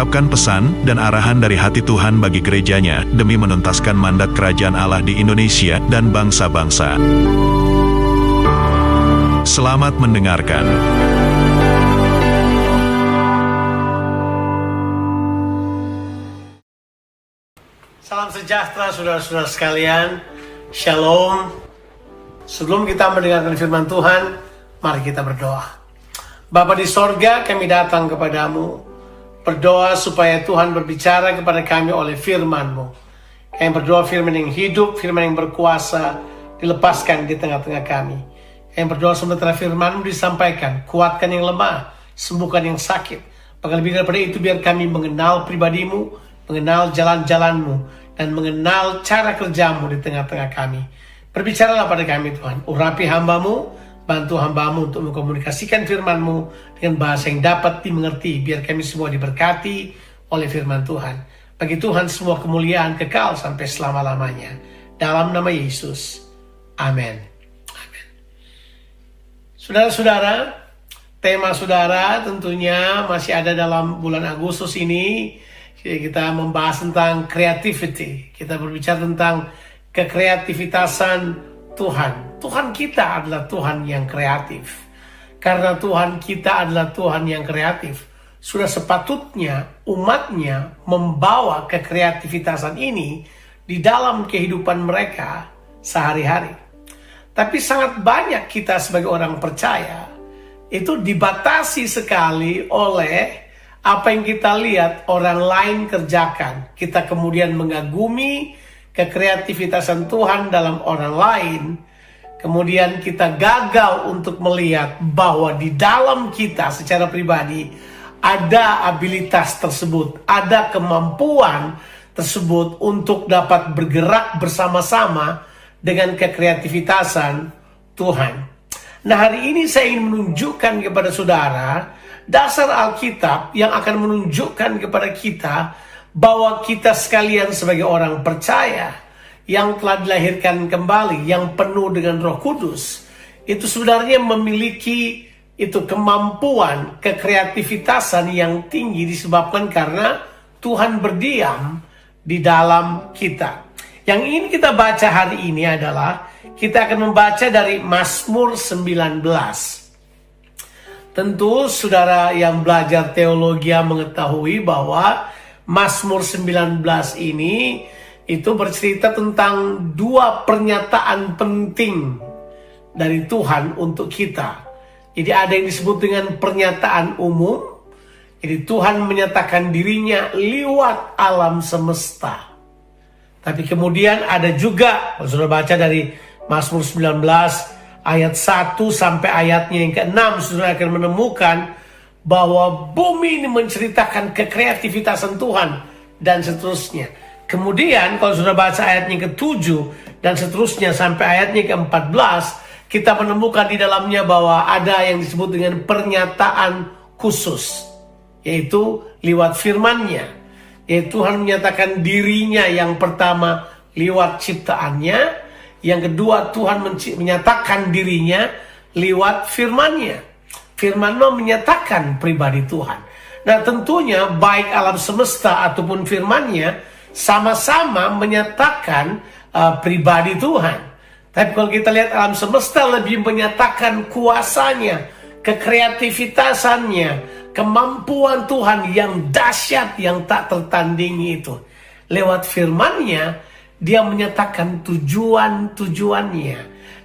mengungkapkan pesan dan arahan dari hati Tuhan bagi gerejanya demi menuntaskan mandat kerajaan Allah di Indonesia dan bangsa-bangsa. Selamat mendengarkan. Salam sejahtera saudara-saudara sekalian. Shalom. Sebelum kita mendengarkan firman Tuhan, mari kita berdoa. Bapa di sorga, kami datang kepadamu. Berdoa supaya Tuhan berbicara kepada kami oleh firman-Mu. Kami berdoa firman yang hidup, firman yang berkuasa, dilepaskan di tengah-tengah kami. Kami berdoa sementara firman-Mu disampaikan, kuatkan yang lemah, sembuhkan yang sakit. Bahkan lebih daripada itu, biar kami mengenal pribadimu, mengenal jalan-jalanmu, dan mengenal cara kerjamu di tengah-tengah kami. Berbicaralah pada kami Tuhan, urapi hambamu, bantu hambamu untuk mengkomunikasikan firmanmu dengan bahasa yang dapat dimengerti, biar kami semua diberkati oleh firman Tuhan. Bagi Tuhan semua kemuliaan kekal sampai selama-lamanya. Dalam nama Yesus. Amin. Saudara-saudara, tema saudara tentunya masih ada dalam bulan Agustus ini. Kita membahas tentang creativity. Kita berbicara tentang kekreativitasan Tuhan. Tuhan kita adalah Tuhan yang kreatif. Karena Tuhan kita adalah Tuhan yang kreatif. Sudah sepatutnya umatnya membawa kekreativitasan ini di dalam kehidupan mereka sehari-hari. Tapi sangat banyak kita sebagai orang percaya itu dibatasi sekali oleh apa yang kita lihat orang lain kerjakan. Kita kemudian mengagumi kekreativitasan Tuhan dalam orang lain. Kemudian kita gagal untuk melihat bahwa di dalam kita secara pribadi ada abilitas tersebut, ada kemampuan tersebut untuk dapat bergerak bersama-sama dengan kekreativitasan Tuhan. Nah hari ini saya ingin menunjukkan kepada saudara dasar Alkitab yang akan menunjukkan kepada kita bahwa kita sekalian sebagai orang percaya yang telah dilahirkan kembali, yang penuh dengan Roh Kudus, itu sebenarnya memiliki itu kemampuan kekreativitasan yang tinggi disebabkan karena Tuhan berdiam di dalam kita. Yang ingin kita baca hari ini adalah kita akan membaca dari Mazmur 19. Tentu saudara yang belajar teologi mengetahui bahwa Mazmur 19 ini itu bercerita tentang dua pernyataan penting dari Tuhan untuk kita. Jadi ada yang disebut dengan pernyataan umum. Jadi Tuhan menyatakan dirinya lewat alam semesta. Tapi kemudian ada juga, kalau sudah baca dari Mazmur 19 ayat 1 sampai ayatnya yang ke-6, sudah akan menemukan bahwa bumi ini menceritakan kekreativitasan Tuhan dan seterusnya. Kemudian kalau sudah baca ayatnya ke-7 dan seterusnya sampai ayatnya ke-14, kita menemukan di dalamnya bahwa ada yang disebut dengan pernyataan khusus, yaitu lewat firmannya. Yaitu Tuhan menyatakan dirinya yang pertama lewat ciptaannya, yang kedua Tuhan menyatakan dirinya lewat firmannya. Firman menyatakan pribadi Tuhan. Nah tentunya baik alam semesta ataupun firmannya sama-sama menyatakan uh, pribadi Tuhan. Tapi kalau kita lihat alam semesta lebih menyatakan kuasanya, kekreativitasannya, kemampuan Tuhan yang dahsyat yang tak tertandingi itu. Lewat firmannya, dia menyatakan tujuan-tujuannya.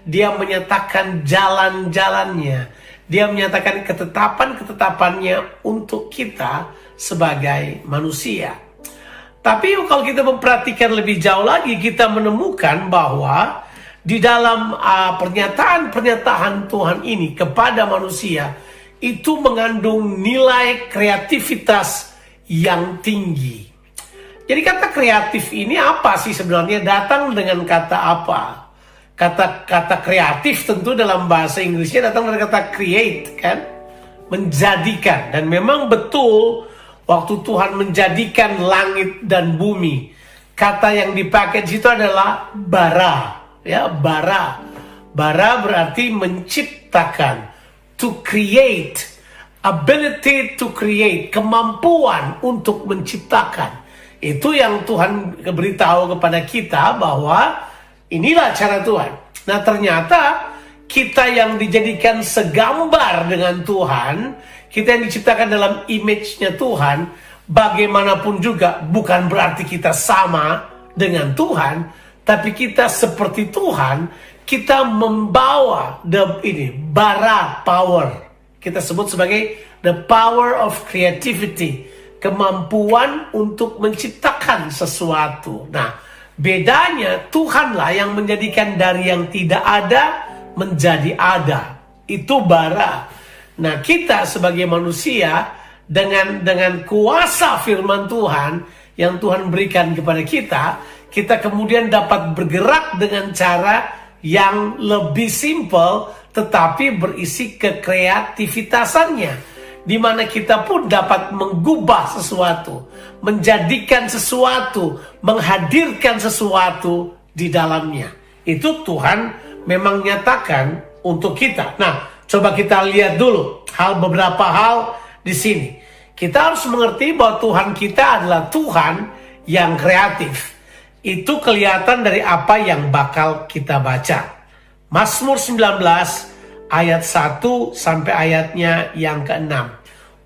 Dia menyatakan jalan-jalannya dia menyatakan ketetapan-ketetapannya untuk kita sebagai manusia. Tapi kalau kita memperhatikan lebih jauh lagi, kita menemukan bahwa di dalam uh, pernyataan-pernyataan Tuhan ini kepada manusia itu mengandung nilai kreativitas yang tinggi. Jadi kata kreatif ini apa sih sebenarnya? Datang dengan kata apa? kata-kata kreatif tentu dalam bahasa Inggrisnya datang dari kata create kan menjadikan dan memang betul waktu Tuhan menjadikan langit dan bumi kata yang dipakai di situ adalah bara. Ya bara. Bara berarti menciptakan to create ability to create kemampuan untuk menciptakan. Itu yang Tuhan beritahu kepada kita bahwa Inilah cara Tuhan. Nah ternyata kita yang dijadikan segambar dengan Tuhan, kita yang diciptakan dalam image-nya Tuhan, bagaimanapun juga bukan berarti kita sama dengan Tuhan, tapi kita seperti Tuhan, kita membawa the ini bara power. Kita sebut sebagai the power of creativity, kemampuan untuk menciptakan sesuatu. Nah, Bedanya Tuhanlah yang menjadikan dari yang tidak ada menjadi ada. Itu bara. Nah, kita sebagai manusia dengan dengan kuasa firman Tuhan yang Tuhan berikan kepada kita, kita kemudian dapat bergerak dengan cara yang lebih simple tetapi berisi kekreativitasannya di mana kita pun dapat menggubah sesuatu, menjadikan sesuatu, menghadirkan sesuatu di dalamnya. Itu Tuhan memang nyatakan untuk kita. Nah, coba kita lihat dulu hal beberapa hal di sini. Kita harus mengerti bahwa Tuhan kita adalah Tuhan yang kreatif. Itu kelihatan dari apa yang bakal kita baca. Mazmur 19 ayat 1 sampai ayatnya yang ke-6.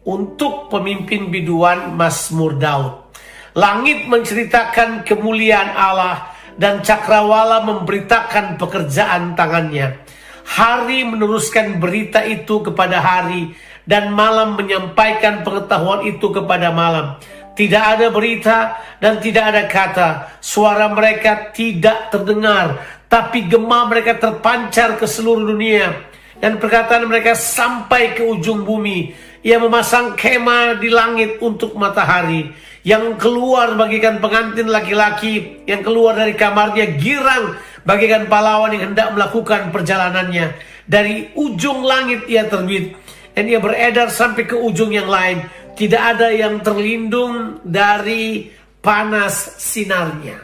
Untuk pemimpin biduan Mazmur Daud. Langit menceritakan kemuliaan Allah dan cakrawala memberitakan pekerjaan tangannya. Hari meneruskan berita itu kepada hari dan malam menyampaikan pengetahuan itu kepada malam. Tidak ada berita dan tidak ada kata. Suara mereka tidak terdengar, tapi gema mereka terpancar ke seluruh dunia dan perkataan mereka sampai ke ujung bumi. Ia memasang kemah di langit untuk matahari. Yang keluar bagikan pengantin laki-laki. Yang keluar dari kamarnya girang bagikan pahlawan yang hendak melakukan perjalanannya. Dari ujung langit ia terbit. Dan ia beredar sampai ke ujung yang lain. Tidak ada yang terlindung dari panas sinarnya.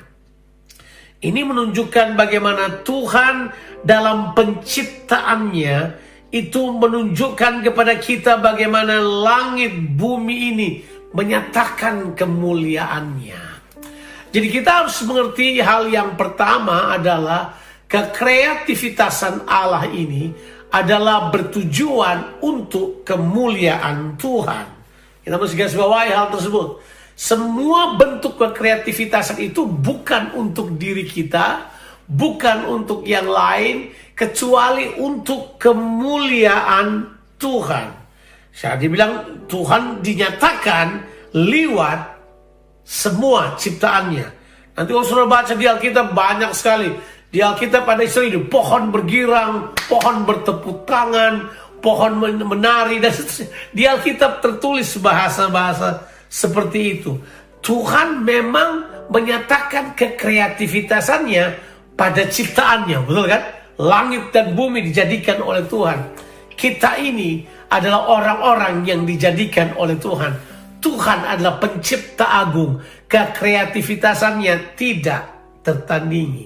Ini menunjukkan bagaimana Tuhan dalam penciptaannya itu menunjukkan kepada kita bagaimana langit bumi ini menyatakan kemuliaannya. Jadi kita harus mengerti hal yang pertama adalah kekreativitasan Allah ini adalah bertujuan untuk kemuliaan Tuhan. Kita mesti garis bawahi hal tersebut. Semua bentuk kekreativitasan itu bukan untuk diri kita, bukan untuk yang lain, kecuali untuk kemuliaan Tuhan. Saya dibilang Tuhan dinyatakan lewat semua ciptaannya. Nanti kalau sudah baca di Alkitab banyak sekali. Di Alkitab ada istilah ini, pohon bergirang, pohon bertepuk tangan, pohon menari, dan di Alkitab tertulis bahasa-bahasa seperti itu. Tuhan memang menyatakan kekreativitasannya pada ciptaannya, betul kan? Langit dan bumi dijadikan oleh Tuhan. Kita ini adalah orang-orang yang dijadikan oleh Tuhan. Tuhan adalah pencipta agung. Kekreativitasannya tidak tertandingi.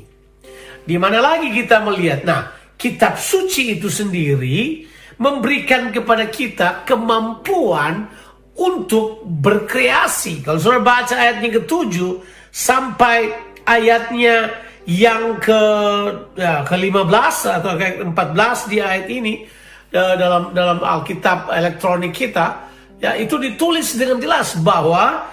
Di mana lagi kita melihat? Nah, kitab suci itu sendiri memberikan kepada kita kemampuan untuk berkreasi. Kalau saudara baca ayatnya ke-7 sampai ayatnya yang ke ya, ke-15 atau ke-14 di ayat ini ya, dalam dalam Alkitab elektronik kita ya itu ditulis dengan jelas bahwa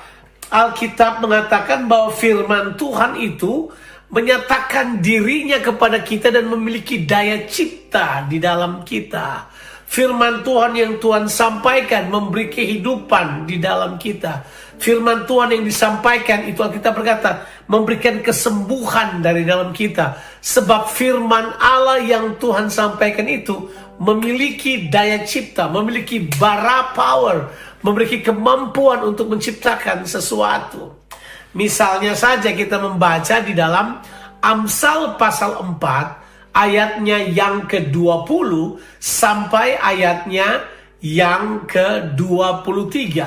Alkitab mengatakan bahwa firman Tuhan itu menyatakan dirinya kepada kita dan memiliki daya cipta di dalam kita Firman Tuhan yang Tuhan sampaikan memberi kehidupan di dalam kita. Firman Tuhan yang disampaikan itu kita berkata memberikan kesembuhan dari dalam kita. Sebab firman Allah yang Tuhan sampaikan itu memiliki daya cipta, memiliki bara power, memiliki kemampuan untuk menciptakan sesuatu. Misalnya saja kita membaca di dalam Amsal pasal 4 ayatnya yang ke-20 sampai ayatnya yang ke-23.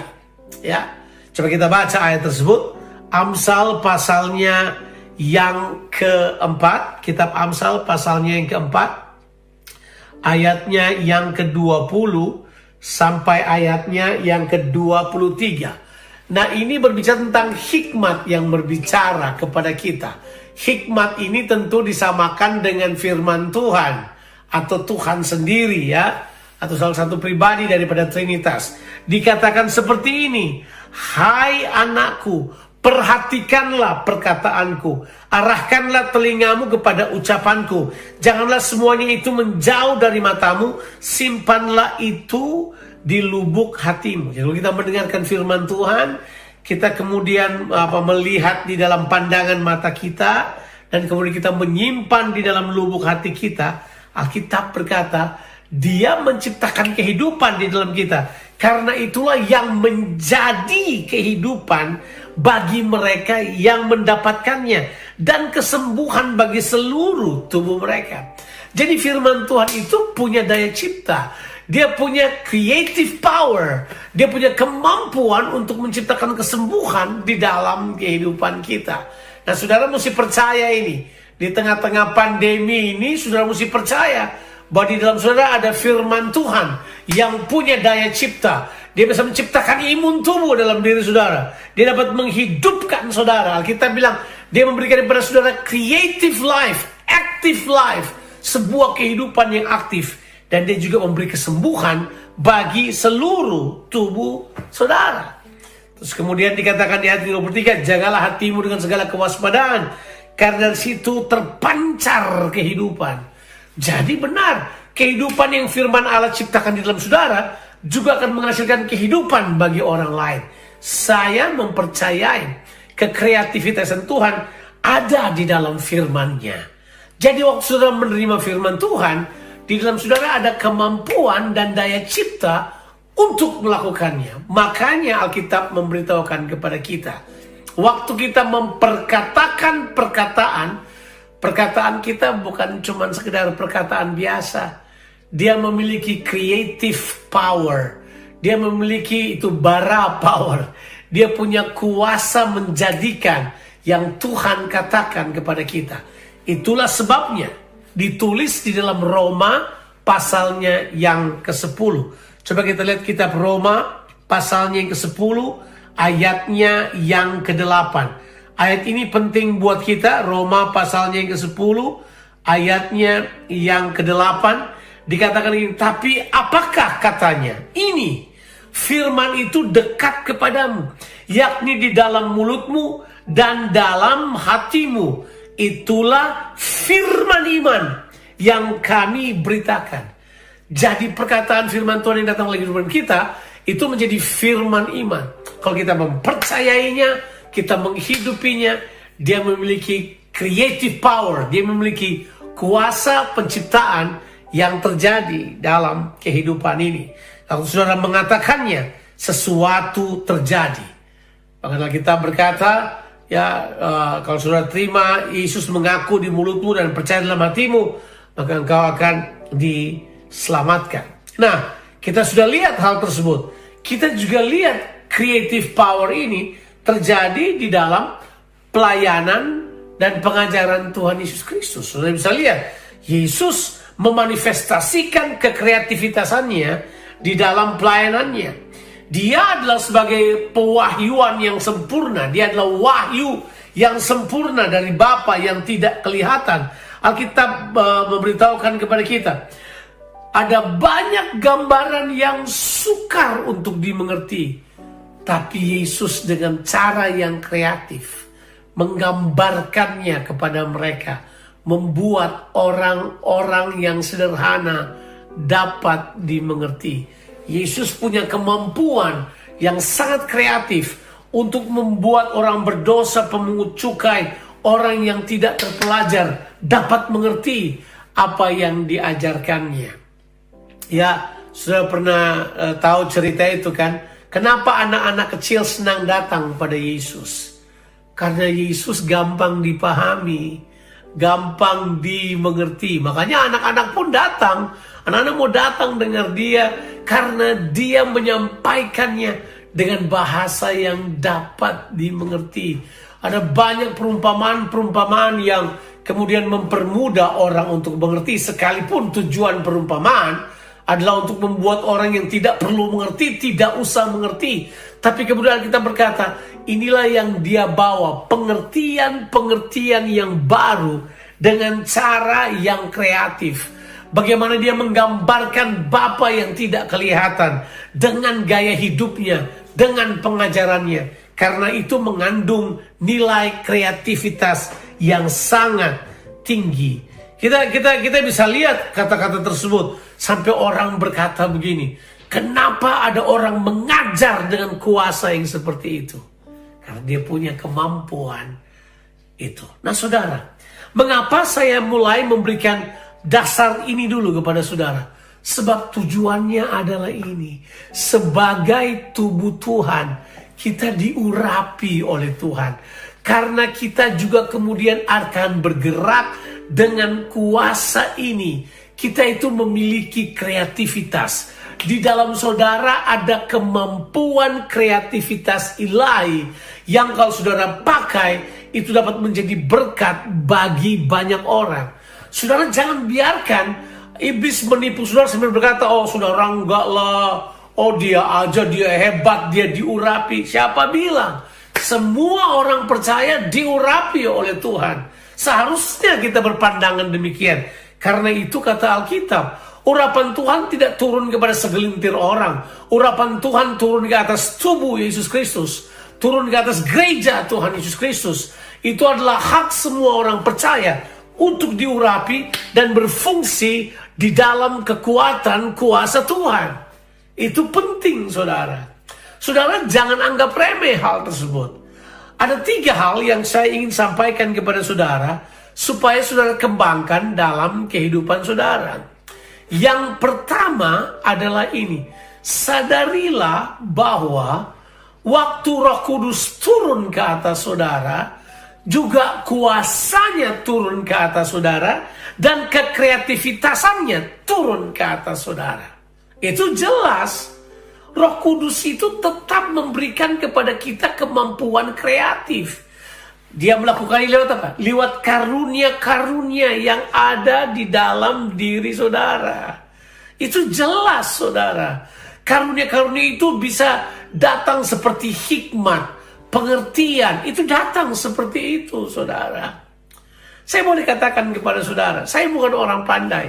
Ya. Coba kita baca ayat tersebut. Amsal pasalnya yang keempat, kitab Amsal pasalnya yang keempat, ayatnya yang ke-20 sampai ayatnya yang ke-23. Nah ini berbicara tentang hikmat yang berbicara kepada kita. Hikmat ini tentu disamakan dengan firman Tuhan atau Tuhan sendiri ya atau salah satu pribadi daripada Trinitas. Dikatakan seperti ini, "Hai anakku, perhatikanlah perkataanku, arahkanlah telingamu kepada ucapanku. Janganlah semuanya itu menjauh dari matamu, simpanlah itu di lubuk hatimu. Jadi kalau kita mendengarkan firman Tuhan, kita kemudian apa melihat di dalam pandangan mata kita dan kemudian kita menyimpan di dalam lubuk hati kita, Alkitab berkata, dia menciptakan kehidupan di dalam kita. Karena itulah yang menjadi kehidupan bagi mereka yang mendapatkannya dan kesembuhan bagi seluruh tubuh mereka. Jadi firman Tuhan itu punya daya cipta. Dia punya creative power. Dia punya kemampuan untuk menciptakan kesembuhan di dalam kehidupan kita. Nah, saudara mesti percaya ini. Di tengah-tengah pandemi ini, saudara mesti percaya bahwa di dalam saudara ada firman Tuhan yang punya daya cipta. Dia bisa menciptakan imun tubuh dalam diri saudara. Dia dapat menghidupkan saudara. Kita bilang, dia memberikan kepada saudara creative life, active life, sebuah kehidupan yang aktif dan dia juga memberi kesembuhan bagi seluruh tubuh saudara. Terus kemudian dikatakan di ayat 23, jagalah hatimu dengan segala kewaspadaan, karena dari situ terpancar kehidupan. Jadi benar, kehidupan yang firman Allah ciptakan di dalam saudara juga akan menghasilkan kehidupan bagi orang lain. Saya mempercayai kekreativitasan Tuhan ada di dalam firman-Nya. Jadi waktu saudara menerima firman Tuhan, di dalam saudara ada kemampuan dan daya cipta untuk melakukannya. Makanya Alkitab memberitahukan kepada kita. Waktu kita memperkatakan perkataan, perkataan kita bukan cuma sekedar perkataan biasa. Dia memiliki creative power. Dia memiliki itu bara power. Dia punya kuasa menjadikan yang Tuhan katakan kepada kita. Itulah sebabnya ditulis di dalam Roma pasalnya yang ke-10. Coba kita lihat kitab Roma pasalnya yang ke-10 ayatnya yang ke-8. Ayat ini penting buat kita Roma pasalnya yang ke-10 ayatnya yang ke-8 dikatakan ini tapi apakah katanya? Ini firman itu dekat kepadamu yakni di dalam mulutmu dan dalam hatimu Itulah firman iman yang kami beritakan. Jadi perkataan firman Tuhan yang datang lagi di kita itu menjadi firman iman. Kalau kita mempercayainya, kita menghidupinya, dia memiliki creative power, dia memiliki kuasa penciptaan yang terjadi dalam kehidupan ini. Kalau saudara mengatakannya, sesuatu terjadi. Bahkan kita berkata, ya uh, kalau saudara terima Yesus mengaku di mulutmu dan percaya dalam hatimu maka engkau akan diselamatkan. Nah, kita sudah lihat hal tersebut. Kita juga lihat creative power ini terjadi di dalam pelayanan dan pengajaran Tuhan Yesus Kristus. Saudara bisa lihat, Yesus memanifestasikan kekreativitasannya di dalam pelayanannya. Dia adalah sebagai pewahyuan yang sempurna. Dia adalah wahyu yang sempurna dari Bapa yang tidak kelihatan. Alkitab uh, memberitahukan kepada kita. Ada banyak gambaran yang sukar untuk dimengerti. Tapi Yesus dengan cara yang kreatif menggambarkannya kepada mereka. Membuat orang-orang yang sederhana dapat dimengerti. Yesus punya kemampuan yang sangat kreatif untuk membuat orang berdosa, pemungut cukai, orang yang tidak terpelajar dapat mengerti apa yang diajarkannya. Ya, sudah pernah uh, tahu cerita itu kan? Kenapa anak-anak kecil senang datang pada Yesus? Karena Yesus gampang dipahami, gampang dimengerti. Makanya anak-anak pun datang, anak-anak mau datang dengar dia karena dia menyampaikannya dengan bahasa yang dapat dimengerti. Ada banyak perumpamaan-perumpamaan yang kemudian mempermudah orang untuk mengerti sekalipun tujuan perumpamaan adalah untuk membuat orang yang tidak perlu mengerti, tidak usah mengerti. Tapi kemudian kita berkata, inilah yang dia bawa, pengertian-pengertian yang baru dengan cara yang kreatif. Bagaimana dia menggambarkan Bapa yang tidak kelihatan dengan gaya hidupnya, dengan pengajarannya. Karena itu mengandung nilai kreativitas yang sangat tinggi. Kita kita kita bisa lihat kata-kata tersebut sampai orang berkata begini, kenapa ada orang mengajar dengan kuasa yang seperti itu? Karena dia punya kemampuan itu. Nah, Saudara, mengapa saya mulai memberikan dasar ini dulu kepada saudara? Sebab tujuannya adalah ini. Sebagai tubuh Tuhan, kita diurapi oleh Tuhan. Karena kita juga kemudian akan bergerak dengan kuasa ini kita itu memiliki kreativitas. Di dalam saudara ada kemampuan kreativitas ilahi yang kalau saudara pakai itu dapat menjadi berkat bagi banyak orang. Saudara jangan biarkan iblis menipu saudara sambil berkata, oh saudara enggak lah, oh dia aja dia hebat, dia diurapi. Siapa bilang? Semua orang percaya diurapi oleh Tuhan. Seharusnya kita berpandangan demikian. Karena itu kata Alkitab, urapan Tuhan tidak turun kepada segelintir orang. Urapan Tuhan turun ke atas tubuh Yesus Kristus. Turun ke atas gereja Tuhan Yesus Kristus. Itu adalah hak semua orang percaya untuk diurapi dan berfungsi di dalam kekuatan kuasa Tuhan. Itu penting saudara. Saudara jangan anggap remeh hal tersebut. Ada tiga hal yang saya ingin sampaikan kepada saudara supaya saudara kembangkan dalam kehidupan saudara. Yang pertama adalah ini, sadarilah bahwa waktu Roh Kudus turun ke atas saudara, juga kuasanya turun ke atas saudara dan kekreativitasannya turun ke atas saudara. Itu jelas Roh Kudus itu tetap memberikan kepada kita kemampuan kreatif. Dia melakukan ini lewat apa? Lewat karunia-karunia yang ada di dalam diri saudara. Itu jelas saudara. Karunia-karunia itu bisa datang seperti hikmat, pengertian. Itu datang seperti itu saudara. Saya boleh katakan kepada saudara, saya bukan orang pandai.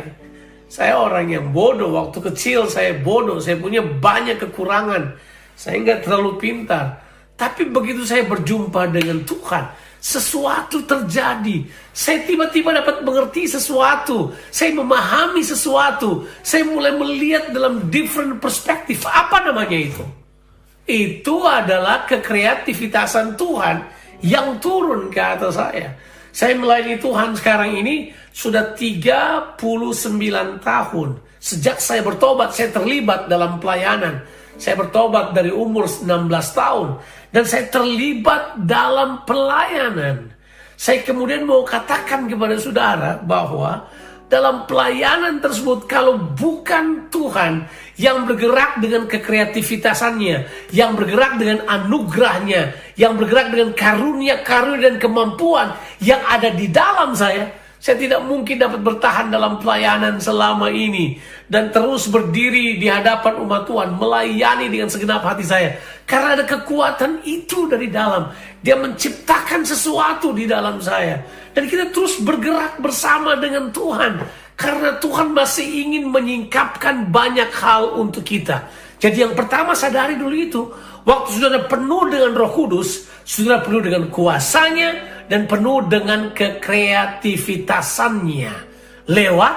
Saya orang yang bodoh, waktu kecil saya bodoh, saya punya banyak kekurangan. Saya nggak terlalu pintar. Tapi begitu saya berjumpa dengan Tuhan, sesuatu terjadi. Saya tiba-tiba dapat mengerti sesuatu. Saya memahami sesuatu. Saya mulai melihat dalam different perspektif. Apa namanya itu? Itu adalah kekreativitasan Tuhan yang turun ke atas saya. Saya melayani Tuhan sekarang ini sudah 39 tahun. Sejak saya bertobat, saya terlibat dalam pelayanan. Saya bertobat dari umur 16 tahun. Dan saya terlibat dalam pelayanan. Saya kemudian mau katakan kepada saudara bahwa dalam pelayanan tersebut kalau bukan Tuhan yang bergerak dengan kekreativitasannya, yang bergerak dengan anugerahnya, yang bergerak dengan karunia-karunia dan kemampuan yang ada di dalam saya, saya tidak mungkin dapat bertahan dalam pelayanan selama ini dan terus berdiri di hadapan umat Tuhan, melayani dengan segenap hati saya. Karena ada kekuatan itu dari dalam. Dia menciptakan sesuatu di dalam saya. Dan kita terus bergerak bersama dengan Tuhan. Karena Tuhan masih ingin menyingkapkan banyak hal untuk kita. Jadi yang pertama sadari dulu itu, waktu sudah penuh dengan roh kudus, sudah penuh dengan kuasanya, dan penuh dengan kekreativitasannya lewat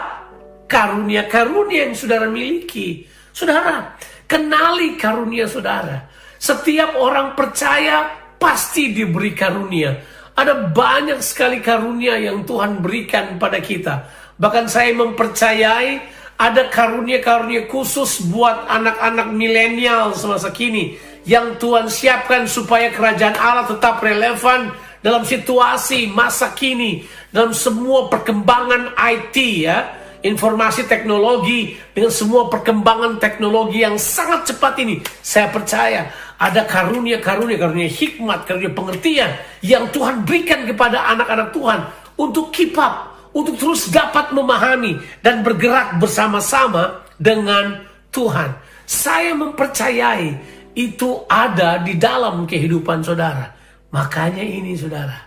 karunia-karunia yang saudara miliki. Saudara, kenali karunia saudara. Setiap orang percaya pasti diberi karunia. Ada banyak sekali karunia yang Tuhan berikan pada kita. Bahkan saya mempercayai ada karunia-karunia khusus buat anak-anak milenial semasa kini yang Tuhan siapkan supaya kerajaan Allah tetap relevan dalam situasi masa kini, dalam semua perkembangan IT ya, informasi teknologi dengan semua perkembangan teknologi yang sangat cepat ini, saya percaya ada karunia-karunia, karunia hikmat, karunia pengertian yang Tuhan berikan kepada anak-anak Tuhan untuk keep up, untuk terus dapat memahami dan bergerak bersama-sama dengan Tuhan. Saya mempercayai itu ada di dalam kehidupan saudara. Makanya ini saudara,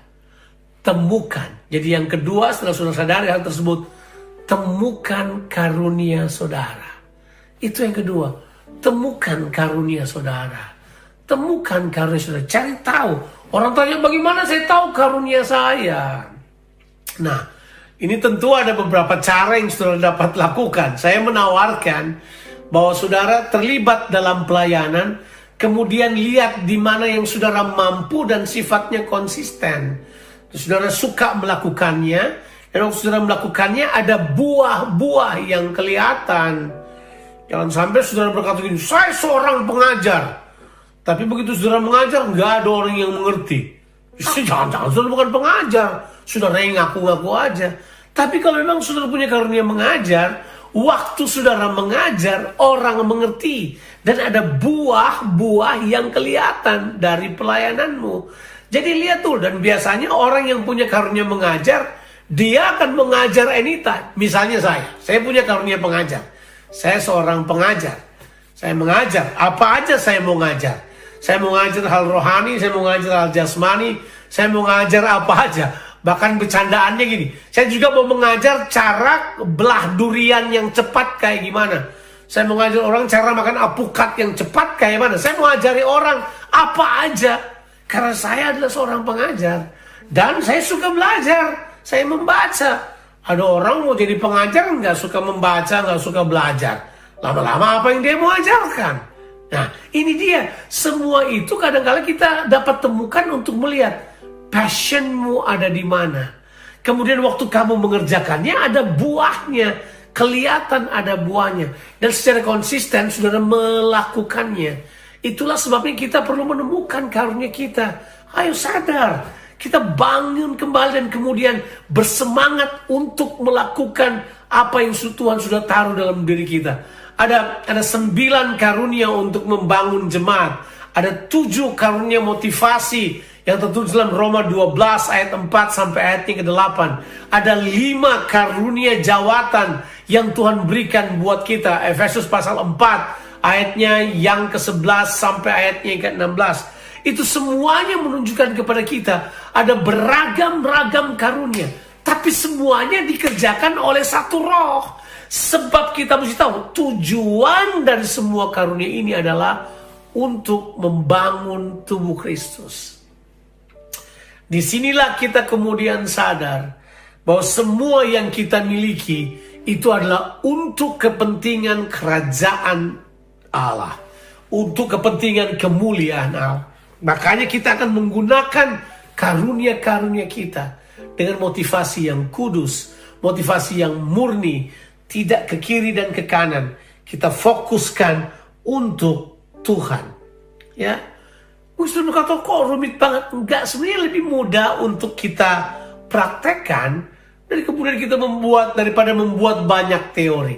temukan. Jadi yang kedua setelah saudara sadari hal tersebut, temukan karunia saudara. Itu yang kedua, temukan karunia saudara. Temukan karunia saudara, cari tahu. Orang tanya bagaimana saya tahu karunia saya. Nah, ini tentu ada beberapa cara yang saudara dapat lakukan. Saya menawarkan bahwa saudara terlibat dalam pelayanan Kemudian lihat di mana yang saudara mampu dan sifatnya konsisten. Saudara suka melakukannya. Dan waktu saudara melakukannya ada buah-buah yang kelihatan. Jangan sampai saudara berkata gini, saya seorang pengajar. Tapi begitu saudara mengajar, nggak ada orang yang mengerti. Jangan-jangan saudara bukan pengajar. Saudara yang ngaku-ngaku aja. Tapi kalau memang saudara punya karunia mengajar, waktu saudara mengajar, orang mengerti. Dan ada buah-buah yang kelihatan dari pelayananmu. Jadi lihat tuh, dan biasanya orang yang punya karunia mengajar, dia akan mengajar anytime. Misalnya saya, saya punya karunia pengajar. Saya seorang pengajar. Saya mengajar, apa aja saya mau ngajar. Saya mau ngajar hal rohani, saya mau ngajar hal jasmani, saya mau ngajar apa aja. Bahkan bercandaannya gini, saya juga mau mengajar cara belah durian yang cepat kayak gimana. Saya mau ngajar orang cara makan apukat yang cepat kayak mana. Saya mau ngajari orang apa aja. Karena saya adalah seorang pengajar. Dan saya suka belajar. Saya membaca. Ada orang mau jadi pengajar nggak suka membaca, nggak suka belajar. Lama-lama apa yang dia mau ajarkan? Nah ini dia. Semua itu kadang-kadang kita dapat temukan untuk melihat passionmu ada di mana. Kemudian waktu kamu mengerjakannya ada buahnya, kelihatan ada buahnya. Dan secara konsisten saudara melakukannya. Itulah sebabnya kita perlu menemukan karunia kita. Ayo sadar, kita bangun kembali dan kemudian bersemangat untuk melakukan apa yang Tuhan sudah taruh dalam diri kita. Ada ada sembilan karunia untuk membangun jemaat. Ada tujuh karunia motivasi yang tertulis dalam Roma 12 ayat 4 sampai ayat ke-8. Ada lima karunia jawatan yang Tuhan berikan buat kita. Efesus pasal 4 ayatnya yang ke-11 sampai ayatnya yang ke-16. Itu semuanya menunjukkan kepada kita ada beragam-ragam karunia. Tapi semuanya dikerjakan oleh satu roh. Sebab kita mesti tahu tujuan dari semua karunia ini adalah untuk membangun tubuh Kristus. Di sinilah kita kemudian sadar bahwa semua yang kita miliki itu adalah untuk kepentingan kerajaan Allah, untuk kepentingan kemuliaan Allah. Makanya kita akan menggunakan karunia-karunia kita dengan motivasi yang kudus, motivasi yang murni, tidak ke kiri dan ke kanan. Kita fokuskan untuk Tuhan. Ya, Mungkin kata kok rumit banget. Enggak, sebenarnya lebih mudah untuk kita praktekkan dari kemudian kita membuat daripada membuat banyak teori.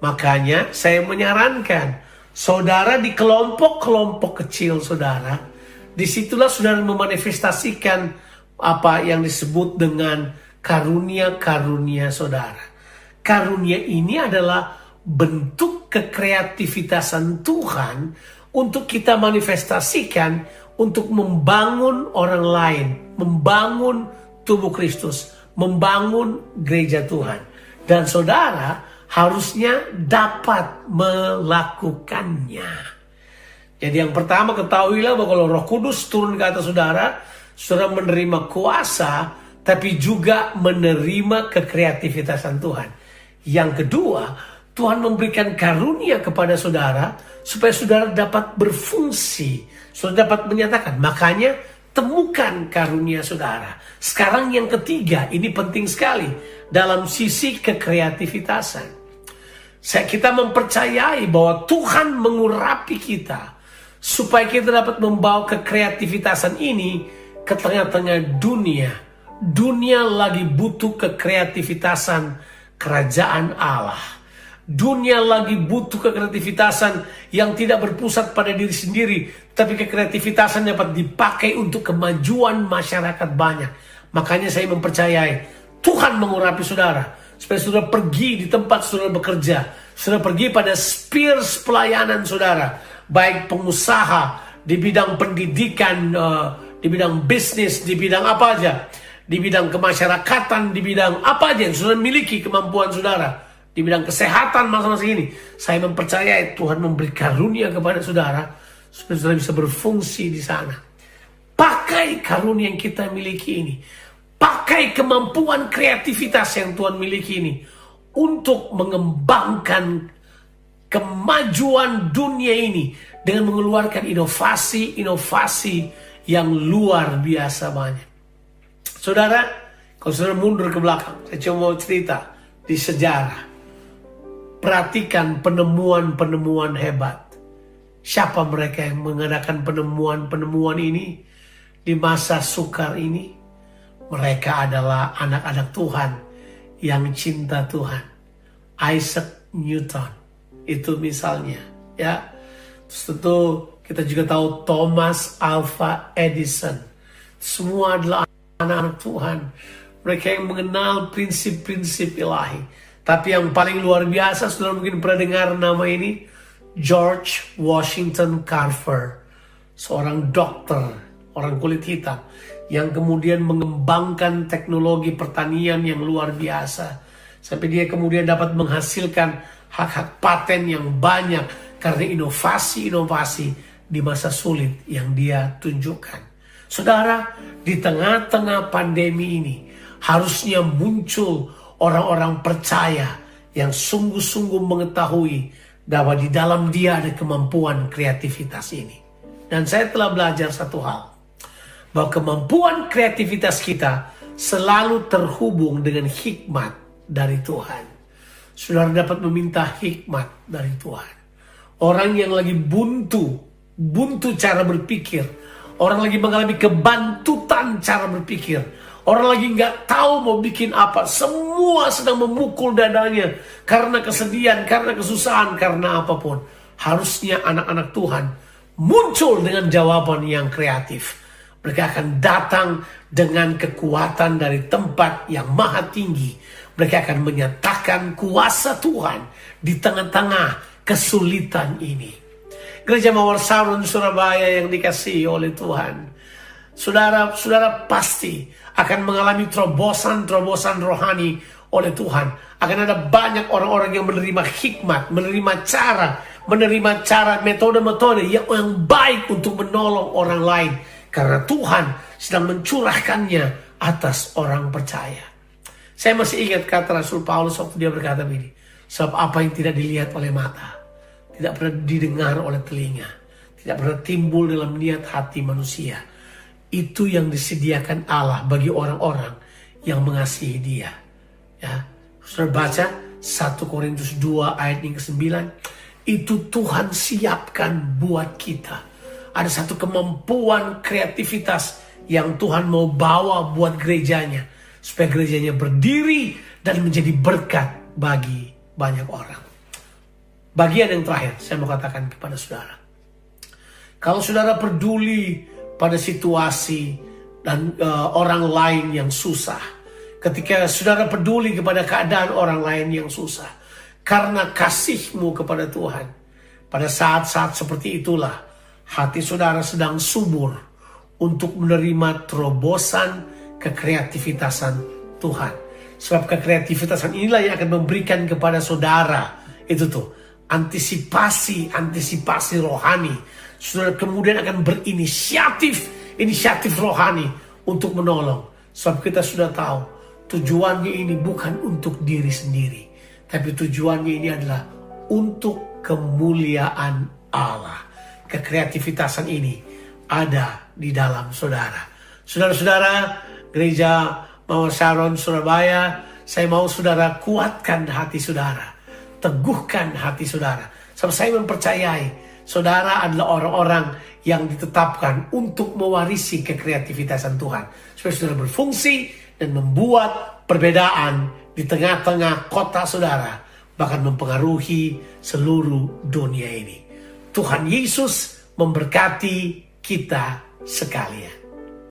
Makanya saya menyarankan saudara di kelompok-kelompok kecil saudara, di situlah saudara memanifestasikan apa yang disebut dengan karunia-karunia saudara. Karunia ini adalah bentuk kekreativitasan Tuhan untuk kita manifestasikan untuk membangun orang lain, membangun tubuh Kristus, membangun gereja Tuhan. Dan saudara harusnya dapat melakukannya. Jadi yang pertama ketahuilah bahwa kalau roh kudus turun ke atas saudara, saudara menerima kuasa, tapi juga menerima kekreativitasan Tuhan. Yang kedua, Tuhan memberikan karunia kepada saudara supaya saudara dapat berfungsi Saudara dapat menyatakan, makanya temukan karunia saudara. Sekarang yang ketiga, ini penting sekali dalam sisi kekreativitasan. Saya kita mempercayai bahwa Tuhan mengurapi kita supaya kita dapat membawa kekreativitasan ini ke tengah-tengah dunia. Dunia lagi butuh kekreativitasan kerajaan Allah. Dunia lagi butuh kekreativitasan yang tidak berpusat pada diri sendiri, tapi kekreativitasan dapat dipakai untuk kemajuan masyarakat banyak. Makanya saya mempercayai Tuhan mengurapi saudara. Supaya saudara pergi di tempat saudara bekerja, saudara pergi pada spheres pelayanan saudara, baik pengusaha di bidang pendidikan, uh, di bidang bisnis, di bidang apa aja, di bidang kemasyarakatan, di bidang apa aja yang saudara miliki kemampuan saudara di bidang kesehatan masa-masa ini. Saya mempercayai Tuhan memberi karunia kepada saudara supaya saudara bisa berfungsi di sana. Pakai karunia yang kita miliki ini. Pakai kemampuan kreativitas yang Tuhan miliki ini untuk mengembangkan kemajuan dunia ini dengan mengeluarkan inovasi-inovasi yang luar biasa banyak. Saudara, kalau saudara mundur ke belakang, saya cuma mau cerita di sejarah perhatikan penemuan-penemuan hebat. Siapa mereka yang mengadakan penemuan-penemuan ini di masa sukar ini? Mereka adalah anak-anak Tuhan yang cinta Tuhan. Isaac Newton itu misalnya, ya. Terus tentu kita juga tahu Thomas Alva Edison. Semua adalah anak-anak Tuhan. Mereka yang mengenal prinsip-prinsip ilahi tapi yang paling luar biasa, sudah mungkin pernah dengar nama ini, George Washington Carver. Seorang dokter, orang kulit hitam, yang kemudian mengembangkan teknologi pertanian yang luar biasa. Sampai dia kemudian dapat menghasilkan hak-hak paten yang banyak karena inovasi-inovasi di masa sulit yang dia tunjukkan. Saudara, di tengah-tengah pandemi ini harusnya muncul orang-orang percaya yang sungguh-sungguh mengetahui bahwa di dalam dia ada kemampuan kreativitas ini. Dan saya telah belajar satu hal, bahwa kemampuan kreativitas kita selalu terhubung dengan hikmat dari Tuhan. Saudara dapat meminta hikmat dari Tuhan. Orang yang lagi buntu, buntu cara berpikir, orang lagi mengalami kebantutan cara berpikir, Orang lagi nggak tahu mau bikin apa. Semua sedang memukul dadanya karena kesedihan, karena kesusahan, karena apa pun. Harusnya anak-anak Tuhan muncul dengan jawaban yang kreatif. Mereka akan datang dengan kekuatan dari tempat yang maha tinggi. Mereka akan menyatakan kuasa Tuhan di tengah-tengah kesulitan ini. Gereja Mawar Sarun Surabaya yang dikasihi oleh Tuhan. Saudara-saudara pasti akan mengalami terobosan-terobosan rohani oleh Tuhan. Akan ada banyak orang-orang yang menerima hikmat, menerima cara, menerima cara metode-metode yang, yang baik untuk menolong orang lain. Karena Tuhan sedang mencurahkannya atas orang percaya. Saya masih ingat kata Rasul Paulus waktu dia berkata begini. Sebab apa yang tidak dilihat oleh mata, tidak pernah didengar oleh telinga, tidak pernah timbul dalam niat hati manusia itu yang disediakan Allah bagi orang-orang yang mengasihi dia. Ya, Saudara baca 1 Korintus 2 ayat yang ke-9, itu Tuhan siapkan buat kita. Ada satu kemampuan kreativitas yang Tuhan mau bawa buat gerejanya supaya gerejanya berdiri dan menjadi berkat bagi banyak orang. Bagian yang terakhir saya mau katakan kepada saudara. Kalau saudara peduli pada situasi dan uh, orang lain yang susah. Ketika saudara peduli kepada keadaan orang lain yang susah. Karena kasihmu kepada Tuhan. Pada saat-saat seperti itulah hati saudara sedang subur untuk menerima terobosan kekreativitasan Tuhan. Sebab kekreativitasan inilah yang akan memberikan kepada saudara itu tuh antisipasi antisipasi rohani saudara kemudian akan berinisiatif, inisiatif rohani untuk menolong. Sebab kita sudah tahu tujuannya ini bukan untuk diri sendiri, tapi tujuannya ini adalah untuk kemuliaan Allah. Kekreativitasan ini ada di dalam saudara. Saudara-saudara, gereja Mawar Sharon Surabaya, saya mau saudara kuatkan hati saudara, teguhkan hati saudara. Sebab saya mempercayai saudara adalah orang-orang yang ditetapkan untuk mewarisi kekreativitasan Tuhan. Supaya saudara berfungsi dan membuat perbedaan di tengah-tengah kota saudara. Bahkan mempengaruhi seluruh dunia ini. Tuhan Yesus memberkati kita sekalian.